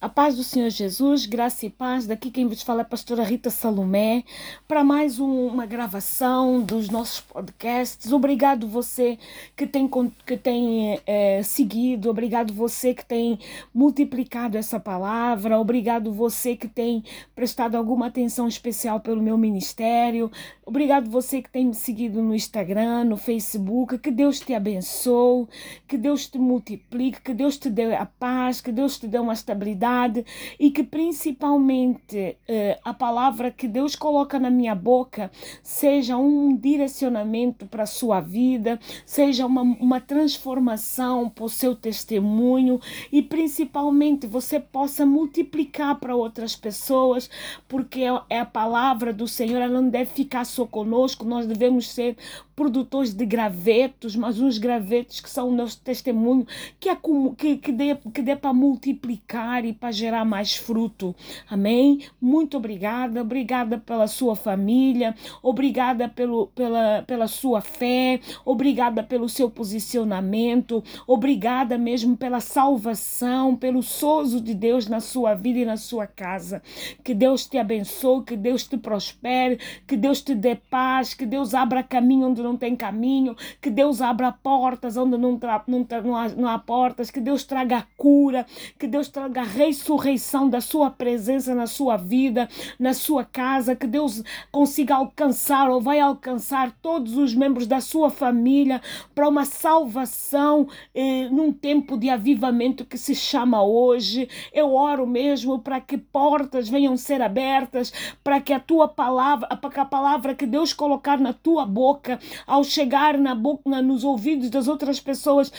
A paz do Senhor Jesus, graça e paz. Daqui quem vos fala é a pastora Rita Salomé para mais um, uma gravação dos nossos podcasts. Obrigado você que tem, que tem é, seguido, obrigado você que tem multiplicado essa palavra, obrigado você que tem prestado alguma atenção especial pelo meu ministério, obrigado você que tem me seguido no Instagram, no Facebook. Que Deus te abençoe, que Deus te multiplique, que Deus te dê a paz, que Deus te dê uma estabilidade verdade e que principalmente uh, a palavra que Deus coloca na minha boca seja um direcionamento para a sua vida, seja uma, uma transformação para o seu testemunho e principalmente você possa multiplicar para outras pessoas, porque é, é a palavra do Senhor, ela não deve ficar só conosco, nós devemos ser produtores de gravetos, mas uns gravetos que são o nosso testemunho, que, é que, que dê, que dê para multiplicar e para gerar mais fruto. Amém? Muito obrigada, obrigada pela sua família, obrigada pelo, pela, pela sua fé, obrigada pelo seu posicionamento, obrigada mesmo pela salvação, pelo sozo de Deus na sua vida e na sua casa. Que Deus te abençoe, que Deus te prospere, que Deus te dê paz, que Deus abra caminho onde não tem caminho, que Deus abra portas onde não, não, não, há, não há portas, que Deus traga cura, que Deus traga ressurreição da sua presença na sua vida, na sua casa, que Deus consiga alcançar ou vai alcançar todos os membros da sua família para uma salvação eh, num tempo de avivamento que se chama hoje. Eu oro mesmo para que portas venham ser abertas, para que a tua palavra, para que a palavra que Deus colocar na tua boca ao chegar na boca, nos ouvidos das outras pessoas,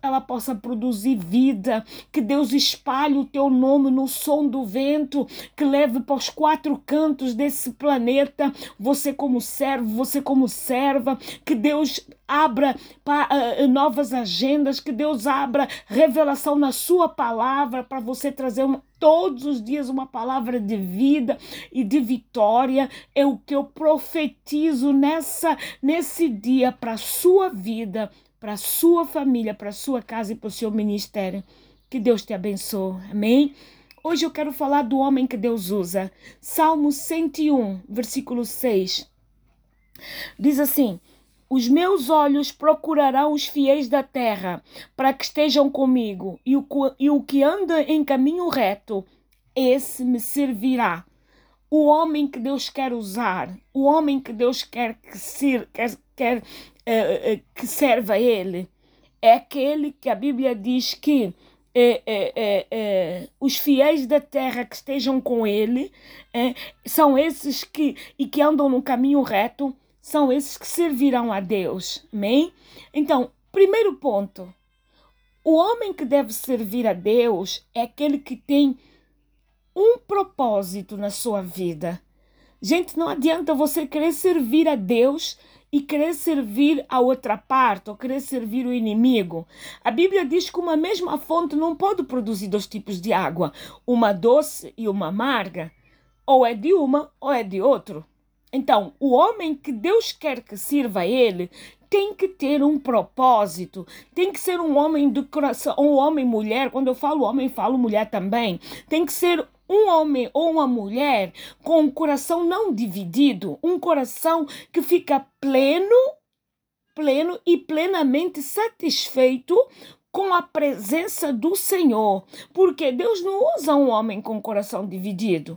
ela possa produzir vida. Que Deus espalhe o teu nome no som do vento, que leve para os quatro cantos desse planeta, você como servo, você como serva, que Deus abra uh, novas agendas, que Deus abra revelação na sua palavra para você trazer uma, todos os dias uma palavra de vida e de vitória. É o que eu profetizo nessa nesse dia para sua vida, para sua família, para sua casa e para o seu ministério. Que Deus te abençoe. Amém. Hoje eu quero falar do homem que Deus usa. Salmo 101, versículo 6. Diz assim: os meus olhos procurarão os fiéis da terra, para que estejam comigo, e o, e o que anda em caminho reto, esse me servirá. O homem que Deus quer usar, o homem que Deus quer que, ser, quer, quer uh, uh, que serva a Ele, é aquele que a Bíblia diz que é, é, é, os fiéis da terra que estejam com ele são esses que e que andam no caminho reto são esses que servirão a Deus. Amém? Então, primeiro ponto: o homem que deve servir a Deus é aquele que tem um propósito na sua vida. Gente, não adianta você querer servir a Deus e querer servir a outra parte ou querer servir o inimigo. A Bíblia diz que uma mesma fonte não pode produzir dois tipos de água, uma doce e uma amarga. Ou é de uma ou é de outro. Então, o homem que Deus quer que sirva a ele tem que ter um propósito, tem que ser um homem de coração, um homem mulher. Quando eu falo homem, falo mulher também. Tem que ser um homem ou uma mulher com um coração não dividido, um coração que fica pleno, pleno e plenamente satisfeito com a presença do Senhor, porque Deus não usa um homem com coração dividido.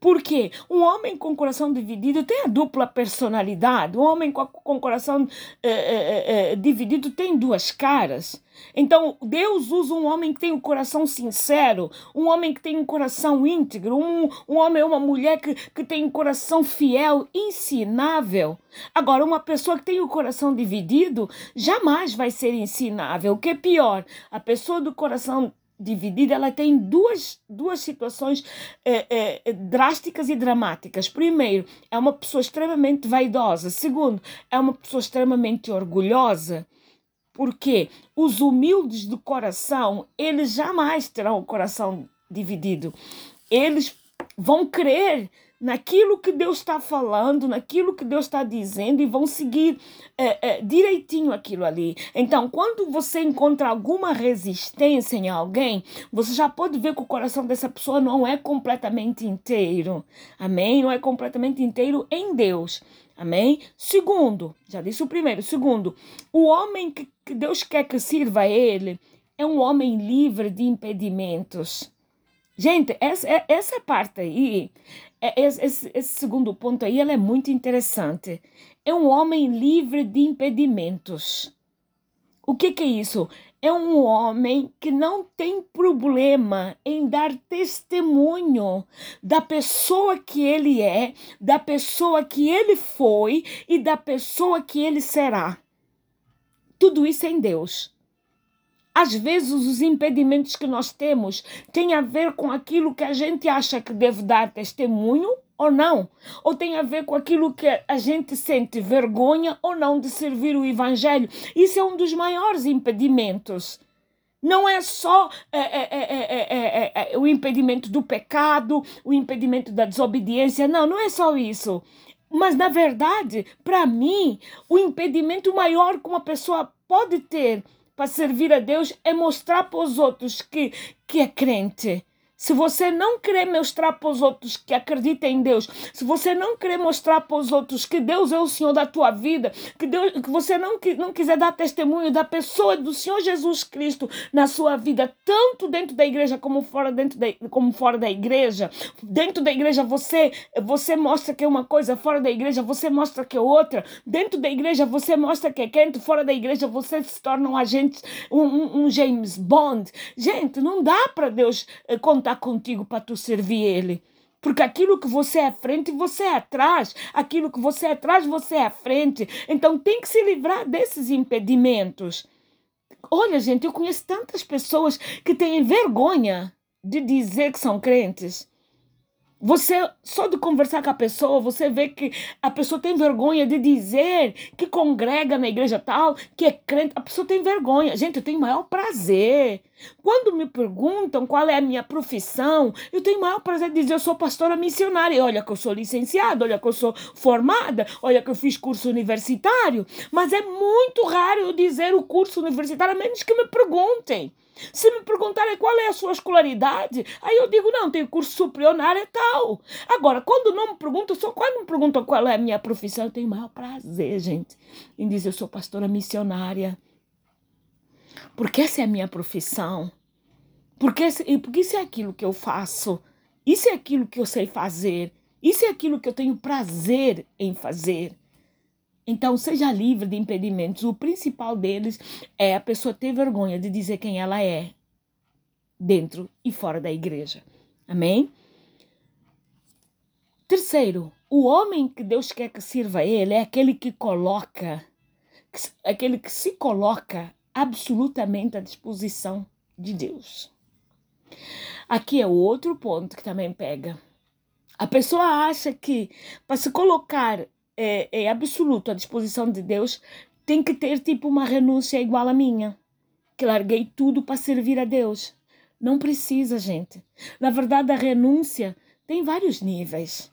Porque um homem com coração dividido tem a dupla personalidade. Um homem com, com coração é, é, é, dividido tem duas caras. Então, Deus usa um homem que tem um coração sincero, um homem que tem um coração íntegro, um, um homem ou uma mulher que, que tem um coração fiel, ensinável. Agora, uma pessoa que tem o coração dividido jamais vai ser ensinável. O que é pior, a pessoa do coração dividida, ela tem duas, duas situações é, é, drásticas e dramáticas. Primeiro, é uma pessoa extremamente vaidosa. Segundo, é uma pessoa extremamente orgulhosa. Porque os humildes do coração, eles jamais terão o coração dividido. Eles vão querer naquilo que Deus está falando, naquilo que Deus está dizendo e vão seguir é, é, direitinho aquilo ali. Então, quando você encontra alguma resistência em alguém, você já pode ver que o coração dessa pessoa não é completamente inteiro. Amém? Não é completamente inteiro em Deus. Amém? Segundo, já disse o primeiro. Segundo, o homem que Deus quer que sirva a ele é um homem livre de impedimentos. Gente, essa, essa parte aí é, esse, esse, segundo ponto aí ele é muito interessante. É um homem livre de impedimentos. O que, que é isso? É um homem que não tem problema em dar testemunho da pessoa que ele é, da pessoa que ele foi e da pessoa que ele será. Tudo isso é em Deus. Às vezes, os impedimentos que nós temos têm a ver com aquilo que a gente acha que deve dar testemunho ou não, ou tem a ver com aquilo que a gente sente vergonha ou não de servir o Evangelho. Isso é um dos maiores impedimentos. Não é só é, é, é, o impedimento do pecado, o impedimento da desobediência, não, não é só isso. Mas, na verdade, para mim, o impedimento maior que uma pessoa pode ter para servir a Deus é mostrar para os outros que, que é crente. Se você não querer mostrar para os outros que acredita em Deus, se você não querer mostrar para os outros que Deus é o Senhor da tua vida, que, Deus, que você não, não quiser dar testemunho da pessoa do Senhor Jesus Cristo na sua vida, tanto dentro da igreja como fora, dentro da, como fora da igreja, dentro da igreja você, você mostra que é uma coisa, fora da igreja você mostra que é outra, dentro da igreja você mostra que é quente, fora da igreja você se torna um agente, um, um James Bond. Gente, não dá para Deus eh, contar está contigo para tu servir Ele. Porque aquilo que você é frente, você é atrás. Aquilo que você é atrás, você é à frente. Então tem que se livrar desses impedimentos. Olha, gente, eu conheço tantas pessoas que têm vergonha de dizer que são crentes. Você, só de conversar com a pessoa, você vê que a pessoa tem vergonha de dizer que congrega na igreja tal, que é crente. A pessoa tem vergonha. Gente, eu tenho maior prazer. Quando me perguntam qual é a minha profissão, eu tenho maior prazer de dizer eu sou pastora missionária. Olha que eu sou licenciada, olha que eu sou formada, olha que eu fiz curso universitário. Mas é muito raro eu dizer o curso universitário, a menos que me perguntem. Se me perguntarem qual é a sua escolaridade, aí eu digo, não, tenho curso superior na área tal. Agora, quando não me perguntam, só quando me perguntam qual é a minha profissão, eu tenho o maior prazer, gente, em dizer eu sou pastora missionária. Porque essa é a minha profissão. Porque, porque isso é aquilo que eu faço. Isso é aquilo que eu sei fazer. Isso é aquilo que eu tenho prazer em fazer. Então, seja livre de impedimentos. O principal deles é a pessoa ter vergonha de dizer quem ela é, dentro e fora da igreja. Amém? Terceiro, o homem que Deus quer que sirva a ele é aquele que coloca, aquele que se coloca absolutamente à disposição de Deus. Aqui é outro ponto que também pega. A pessoa acha que para se colocar é, é absoluto à disposição de Deus, tem que ter tipo uma renúncia igual à minha, que larguei tudo para servir a Deus. Não precisa, gente. Na verdade, a renúncia tem vários níveis.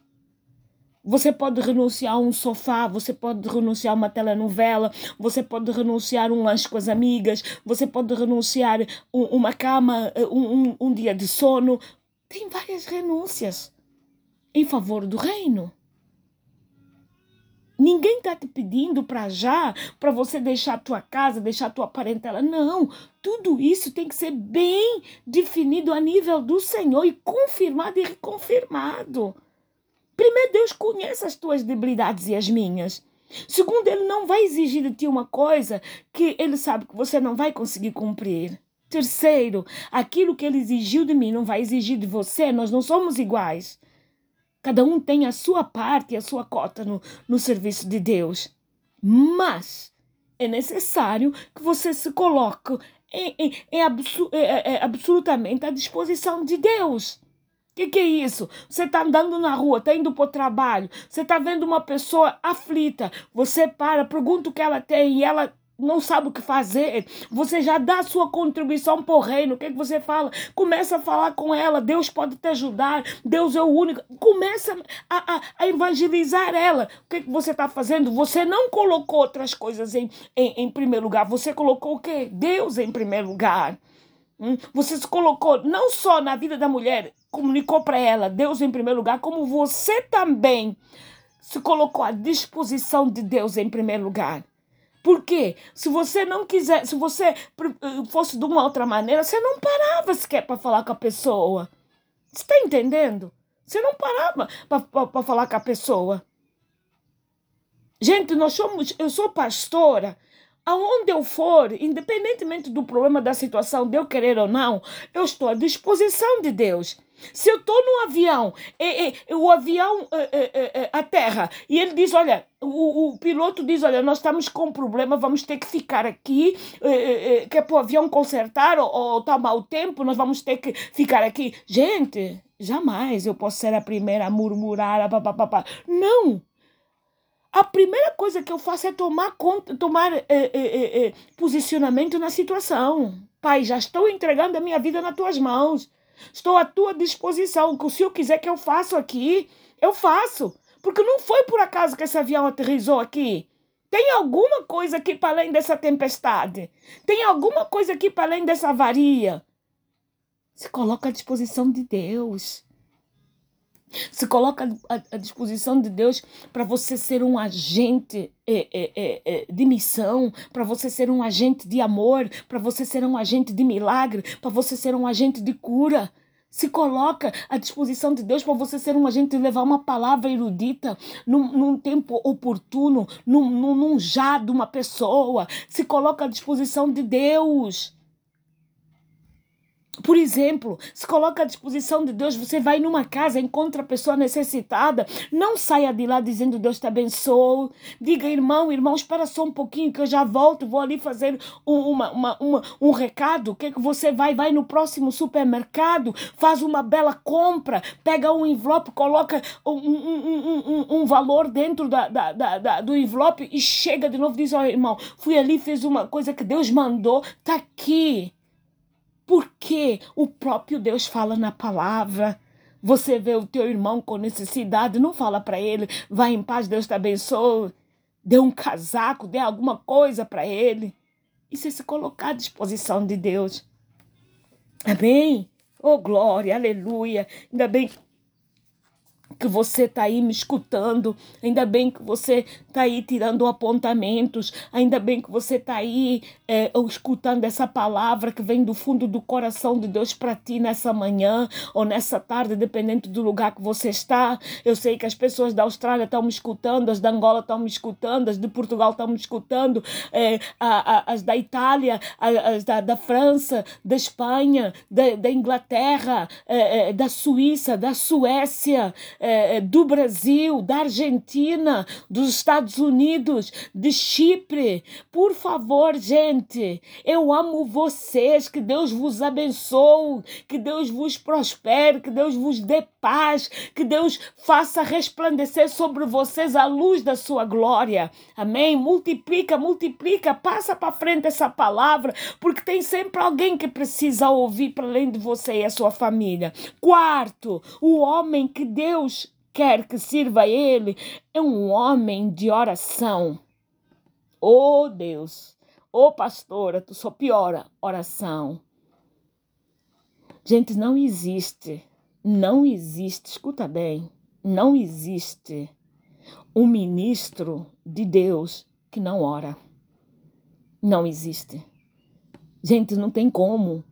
Você pode renunciar a um sofá, você pode renunciar a uma telenovela, você pode renunciar a um lanche com as amigas, você pode renunciar uma cama, um, um, um dia de sono. Tem várias renúncias em favor do reino. Ninguém está te pedindo para já, para você deixar a tua casa, deixar a tua parentela. Não, tudo isso tem que ser bem definido a nível do Senhor e confirmado e reconfirmado. Primeiro, Deus conhece as tuas debilidades e as minhas. Segundo, Ele não vai exigir de ti uma coisa que Ele sabe que você não vai conseguir cumprir. Terceiro, aquilo que Ele exigiu de mim não vai exigir de você, nós não somos iguais. Cada um tem a sua parte, a sua cota no, no serviço de Deus. Mas é necessário que você se coloque em, em, em absu, é, é, absolutamente à disposição de Deus. O que, que, é isso? Você está andando na rua, está indo para o trabalho, você está vendo uma pessoa aflita, você para, pergunta o que ela tem e ela não sabe o que fazer, você já dá sua contribuição para o reino. O que, é que você fala? Começa a falar com ela. Deus pode te ajudar. Deus é o único. Começa a, a, a evangelizar ela. O que, é que você está fazendo? Você não colocou outras coisas em, em, em primeiro lugar. Você colocou o quê? Deus em primeiro lugar. Hum? Você se colocou não só na vida da mulher, comunicou para ela Deus em primeiro lugar, como você também se colocou à disposição de Deus em primeiro lugar. Por quê? Se você não quiser, se você eh, fosse de uma outra maneira, você não parava sequer para falar com a pessoa. Você está entendendo? Você não parava para falar com a pessoa. Gente, nós somos, eu sou pastora. Aonde eu for, independentemente do problema da situação, de eu querer ou não, eu estou à disposição de Deus. Se eu estou no avião, e, e, o avião é, a terra, e ele diz: Olha, o, o, piloto diz: Olha, nós estamos com um problema, vamos ter que ficar aqui, que é para o avião consertar, ou está mau tempo, nós vamos ter que ficar aqui. Gente, jamais eu posso ser a primeira a murmurar, a papapá. Não! A primeira coisa que eu faço é tomar conta, tomar posicionamento na situação. Pai, já estou entregando a minha vida nas tuas mãos. Estou à tua disposição. O que o senhor quiser que eu faça aqui, eu faço. Porque não foi por acaso que esse avião aterrizou aqui. Tem alguma coisa aqui para além dessa tempestade. Tem alguma coisa aqui para além dessa avaria. Se coloca à disposição de Deus. Se coloca à, disposição de Deus para você ser um agente é, é, é, é de missão, para você ser um agente de amor, para você ser um agente de milagre, para você ser um agente de cura. Se coloca à disposição de Deus para você ser um agente de levar uma palavra erudita num, num tempo oportuno, num, num, num já de uma pessoa. Se coloca à disposição de Deus. Por exemplo, se coloca à disposição de Deus, você vai numa casa, encontra a pessoa necessitada, não saia de lá dizendo Deus te abençoe. Diga, irmão, irmão, espera só um pouquinho que eu já volto, vou ali fazer um, uma, uma, uma, um recado. O que, é que você vai? Vai no próximo supermercado, faz uma bela compra, pega um envelope, coloca um, um, um, um valor dentro da, da, da, da, do envelope e chega de novo e diz, ó oh, irmão, fui ali, fiz uma coisa que Deus mandou, tá aqui. Porque o próprio Deus fala na palavra. Você vê o teu irmão com necessidade, não fala para ele, vai em paz, Deus te abençoe. Dê um casaco, dê alguma coisa para ele. Isso é se colocar à disposição de Deus. Amém? Oh, glória, aleluia. Ainda bem que você está aí me escutando, ainda bem que você está aí tirando apontamentos, ainda bem que você está aí é, escutando essa palavra que vem do fundo do coração de Deus para ti nessa manhã ou nessa tarde, dependendo do lugar que você está. Eu sei que as pessoas da Austrália estão me escutando, as da Angola estão me escutando, as de Portugal estão me escutando, é, a, a, as da Itália, as da, da França, da Espanha, da, da Inglaterra, é, é da Suíça, da Suécia é, do Brasil, da Argentina, dos Estados Unidos, de Chipre. Por favor, gente, eu amo vocês. Que Deus vos abençoe, que Deus vos prospere, que Deus vos dê paz, que Deus faça resplandecer sobre vocês a luz da sua glória. Amém? Multiplica, multiplica, passa para frente essa palavra, porque tem sempre alguém que precisa ouvir para além de você e a sua família. Quarto, o homem que Deus quer que sirva a Ele é um homem de oração. Oh Deus, oh pastora, tu só piora oração. Gente, não existe, não existe, escuta bem, não existe um ministro de Deus que não ora. Não existe. Gente, não tem como.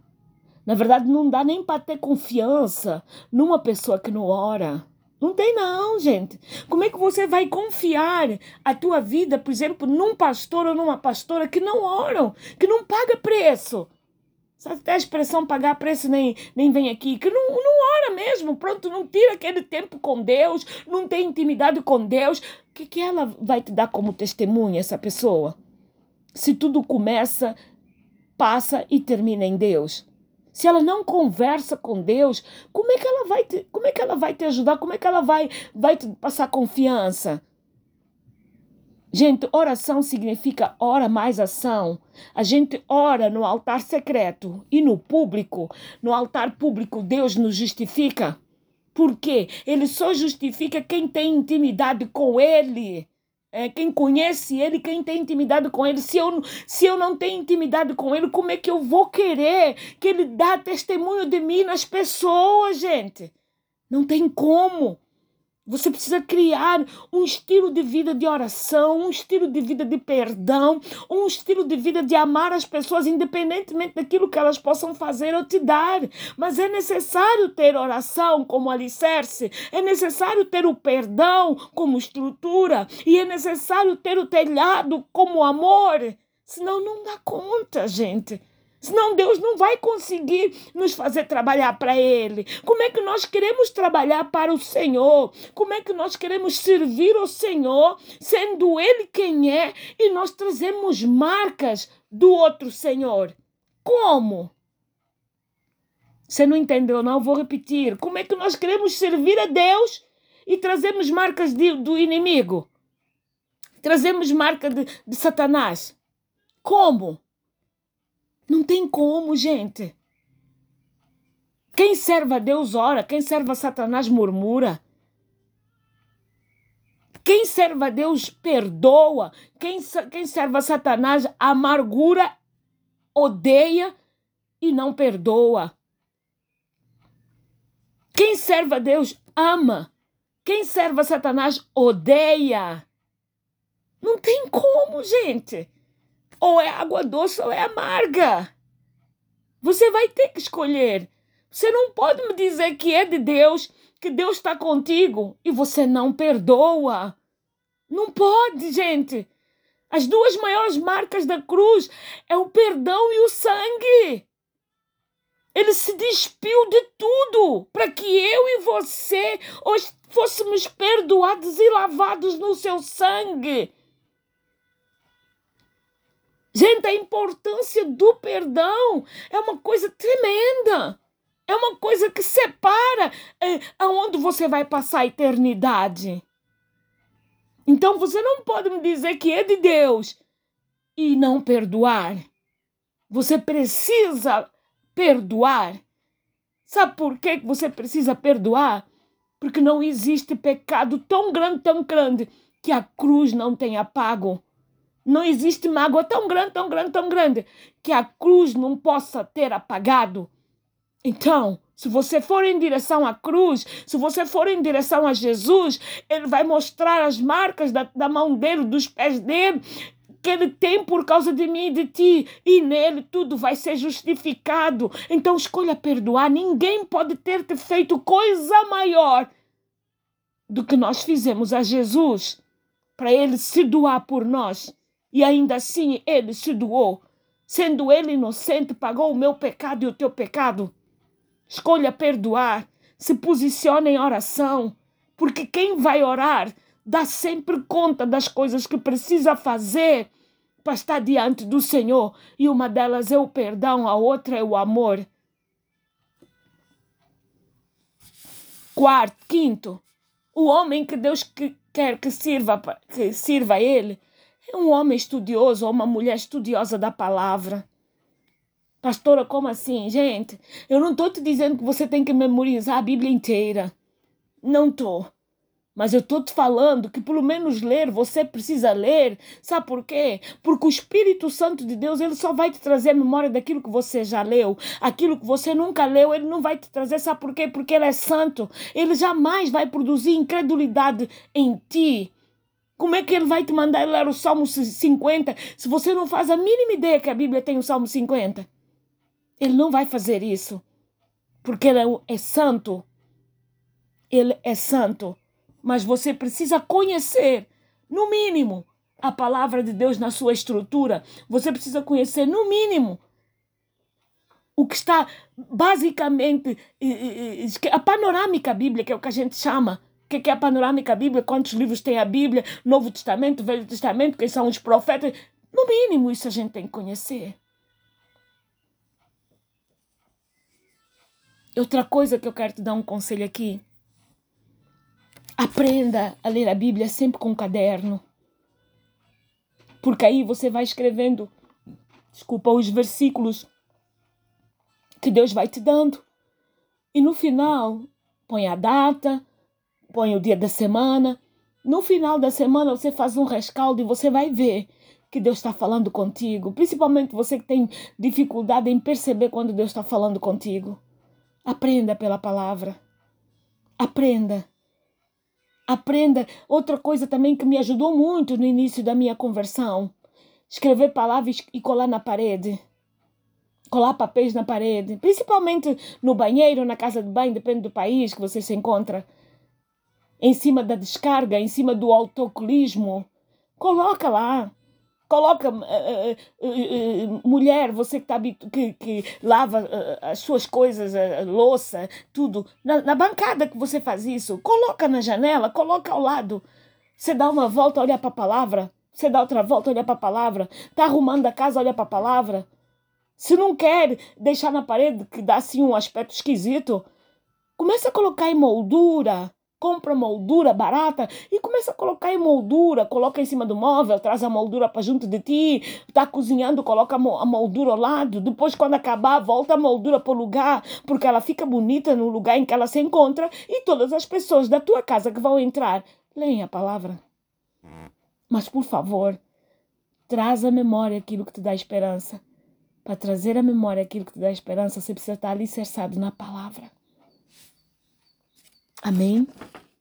Na verdade, não dá nem para ter confiança numa pessoa que não ora. Não tem não, gente. Como é que você vai confiar a tua vida, por exemplo, num pastor ou numa pastora que não oram, que não paga preço? Até a expressão pagar preço nem, nem vem aqui, que não, não ora mesmo, pronto, não tira aquele tempo com Deus, não tem intimidade com Deus. O que, que ela vai te dar como testemunha, essa pessoa? Se tudo começa, passa e termina em Deus se ela não conversa com Deus, como é que ela vai te, como é que ela vai te ajudar? Como é que ela vai, vai te passar confiança? Gente, oração significa ora mais ação. A gente ora no altar secreto e no público. No altar público, Deus nos justifica. Por quê? Ele só justifica quem tem intimidade com Ele. É, quem conhece Ele, quem tem intimidade com Ele. Se eu, se eu não tenho intimidade com Ele, como é que eu vou querer que Ele dê testemunho de mim nas pessoas, gente? Não tem como. Você precisa criar um estilo de vida de oração, um estilo de vida de perdão, um estilo de vida de amar as pessoas, independentemente daquilo que elas possam fazer ou te dar. Mas é necessário ter oração como alicerce, é necessário ter o perdão como estrutura, e é necessário ter o telhado como amor. Senão não dá conta, gente. Senão Deus não vai conseguir nos fazer trabalhar para Ele. Como é que nós queremos trabalhar para o Senhor? Como é que nós queremos servir o Senhor, sendo Ele quem é, e nós trazemos marcas do outro Senhor? Como? Você não entendeu, não? Vou repetir. Como é que nós queremos servir a Deus e trazemos marcas de, do inimigo? Trazemos marcas de, de Satanás? Como? Não tem como, gente. Quem serve a Deus ora, quem serve a Satanás murmura. Quem serve a Deus perdoa, quem, quem serve a Satanás amargura, odeia e não perdoa. Quem serve a Deus ama, quem serve a Satanás odeia. Não tem como, gente. Ou é água doce ou é amarga. Você vai ter que escolher. Você não pode me dizer que é de Deus, que Deus está contigo e você não perdoa. Não pode, gente. As duas maiores marcas da cruz é o perdão e o sangue. Ele se despiu de tudo para que eu e você hoje fôssemos perdoados e lavados no seu sangue. Gente, a importância do perdão é uma coisa tremenda. É uma coisa que separa é, aonde você vai passar a eternidade. Então você não pode me dizer que é de Deus e não perdoar. Você precisa perdoar. Sabe por que você precisa perdoar? Porque não existe pecado tão grande, tão grande, que a cruz não tenha pago. Não existe mágoa tão grande, tão grande, tão grande que a cruz não possa ter apagado. Então, se você for em direção à cruz, se você for em direção a Jesus, Ele vai mostrar as marcas da, da mão dele, dos pés dele, que Ele tem por causa de mim e de ti. E nele tudo vai ser justificado. Então, escolha perdoar. Ninguém pode ter te feito coisa maior do que nós fizemos a Jesus para Ele se doar por nós. E ainda assim ele se doou. Sendo ele inocente, pagou o meu pecado e o teu pecado. Escolha perdoar. Se posicione em oração. Porque quem vai orar dá sempre conta das coisas que precisa fazer para estar diante do Senhor. E uma delas é o perdão, a outra é o amor. Quarto, quinto, o homem que Deus quer que sirva, que sirva a Ele um homem estudioso ou uma mulher estudiosa da palavra. Pastora, como assim? Gente, eu não estou te dizendo que você tem que memorizar a Bíblia inteira. Não estou. Mas eu estou te falando que pelo menos ler, você precisa ler. Sabe por quê? Porque o Espírito Santo de Deus, ele só vai te trazer a memória daquilo que você já leu. Aquilo que você nunca leu, ele não vai te trazer. Sabe por quê? Porque ele é santo. Ele jamais vai produzir incredulidade em ti. Como é que ele vai te mandar ler o Salmo 50 se você não faz a mínima ideia que a Bíblia tem o Salmo 50? Ele não vai fazer isso. Porque ele é, é santo. Ele é santo. Mas você precisa conhecer, no mínimo, a palavra de Deus na sua estrutura. Você precisa conhecer, no mínimo, o que está basicamente a panorâmica bíblica, que é o que a gente chama que, que é a panorâmica Bíblia, quantos livros tem a Bíblia, Novo Testamento, Velho Testamento, quem são os profetas. No mínimo, isso a gente tem que conhecer. Outra coisa que eu quero te dar um conselho aqui. Aprenda a ler a Bíblia sempre com um caderno. Porque aí você vai escrevendo, desculpa, os versículos que Deus vai te dando. E no final, põe a data, põe o dia da semana. No final da semana, você faz um rescaldo e você vai ver que Deus está falando contigo. Principalmente você que tem dificuldade em perceber quando Deus está falando contigo. Aprenda pela palavra. Aprenda. Aprenda. Outra coisa também que me ajudou muito no início da minha conversão: escrever palavras e colar na parede. Colar papéis na parede. Principalmente no banheiro, na casa de banho, depende do país que você se encontra. Em cima da descarga, em cima do autocolismo. Coloca lá coloca uh, uh, uh, mulher, você que, tá, que, que lava as suas coisas, a louça, tudo, na, na, bancada que você faz isso, coloca na janela, coloca ao lado. Você dá uma volta, olha para a palavra. Você dá outra volta, olha para a palavra. Tá arrumando a casa, olha para a palavra. Se não quer deixar na parede que dá assim um aspecto esquisito, começa a colocar em moldura compra moldura barata e começa a colocar em moldura, coloca em cima do móvel, traz a moldura para junto de ti, está cozinhando, coloca a moldura ao lado, depois quando acabar, volta a moldura para o lugar, porque ela fica bonita no lugar em que ela se encontra e todas as pessoas da tua casa que vão entrar, leem a palavra. Mas por favor, traz à memória aquilo que te dá esperança. Para trazer à memória aquilo que te dá esperança, você precisa estar alicerçado na palavra. Amém.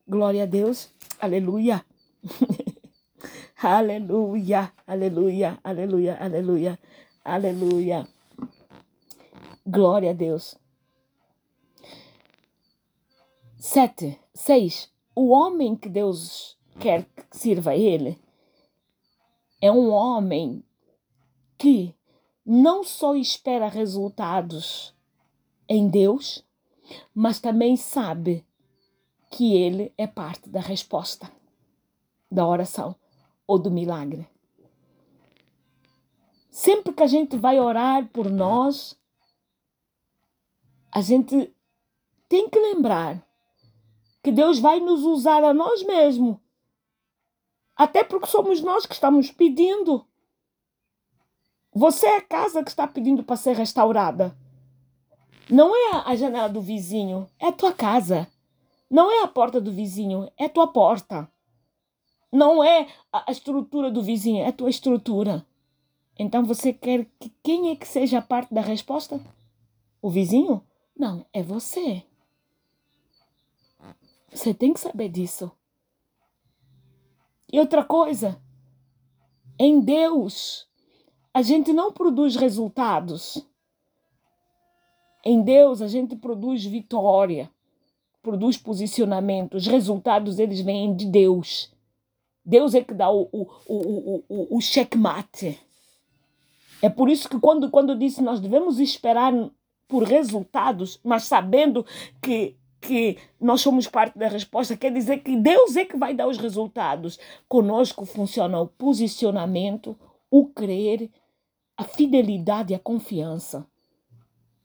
Glória a Deus. Aleluia. aleluia. Aleluia. Aleluia. Aleluia. Aleluia. Glória a Deus. Sete. Seis. O homem que Deus quer que sirva a ele é um homem que não só espera resultados em Deus, mas também sabe que ele é parte da resposta da oração ou do milagre. Sempre que a gente vai orar por nós, a gente tem que lembrar que Deus vai nos usar a nós mesmos. Até porque somos nós que estamos pedindo. Você é a casa que está pedindo para ser restaurada. Não é a janela do vizinho, é a tua casa. Não é a porta do vizinho, é tua porta. Não é a estrutura do vizinho, é tua estrutura. Então você quer que quem é que seja a parte da resposta? O vizinho? Não, é você. Você tem que saber disso. E outra coisa, em Deus, a gente não produz resultados. Em Deus, a gente produz vitória produz posicionamento, os resultados eles vêm de Deus. Deus é que dá o, o, o, o, o checkmate. É por isso que quando, quando disse nós devemos esperar por resultados, mas sabendo que, que nós somos parte da resposta, quer dizer que Deus é que vai dar os resultados. Conosco funciona o posicionamento, o crer, a fidelidade e a confiança.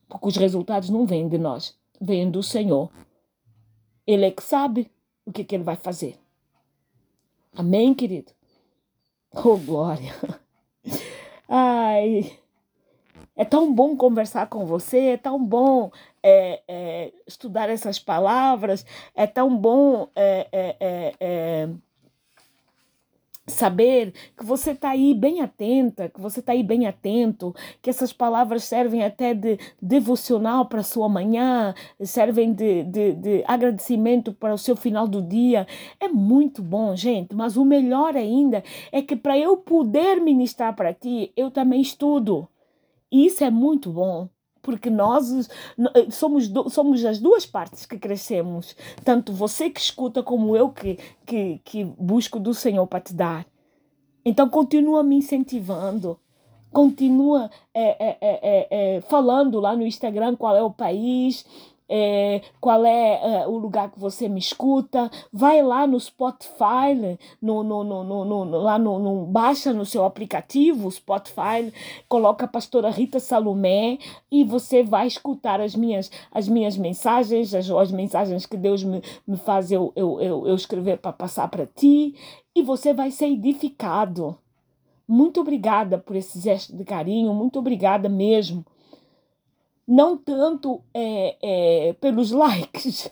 Porque os resultados não vêm de nós, vêm do Senhor. Ele é que sabe o que, que ele vai fazer. Amém, querido? Oh, glória! Ai, é tão bom conversar com você, é tão bom é, é, estudar essas palavras, é tão bom é, é, é, é saber que você está aí bem atenta, que você está aí bem atento, que essas palavras servem até de devocional para a sua manhã, servem de, de, de agradecimento para o seu final do dia. É muito bom, gente, mas o melhor ainda é que para eu poder ministrar para ti, eu também estudo. E isso é muito bom porque nós eh, somos, somos as duas partes que crescemos, tanto você que escuta como eu que, que, que busco do Senhor para te dar. Então continua me incentivando, continua é, é, é, falando lá no Instagram qual é o país, é, qual é, é, o lugar que você me escuta, vai lá no Spotify, no, no, no, no, no lá no, no, baixa no seu aplicativo Spotify, coloca a pastora Rita Salomé e você vai escutar as minhas, as minhas mensagens, as, as mensagens que Deus me, me faz eu, eu, eu, eu escrever para passar para ti, e você vai ser edificado. Muito obrigada por esse gesto de carinho, muito obrigada mesmo. Não tanto é, é, pelos likes,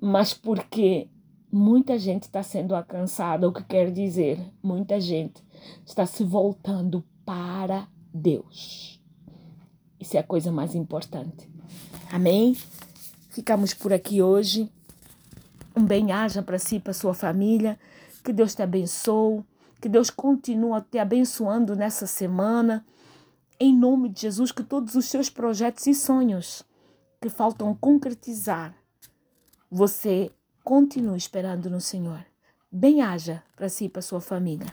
mas porque muita gente está sendo alcançada, o que quer dizer, muita gente está se voltando para Deus. Isso é a coisa mais importante. Amém? Ficamos por aqui hoje. Um bem-aja para si para sua família. Que Deus te abençoe. Que Deus continue te abençoando nessa semana. Em nome de Jesus, que todos os seus projetos e sonhos que faltam concretizar, você continue esperando no Senhor. Bem-aja para si e para sua família.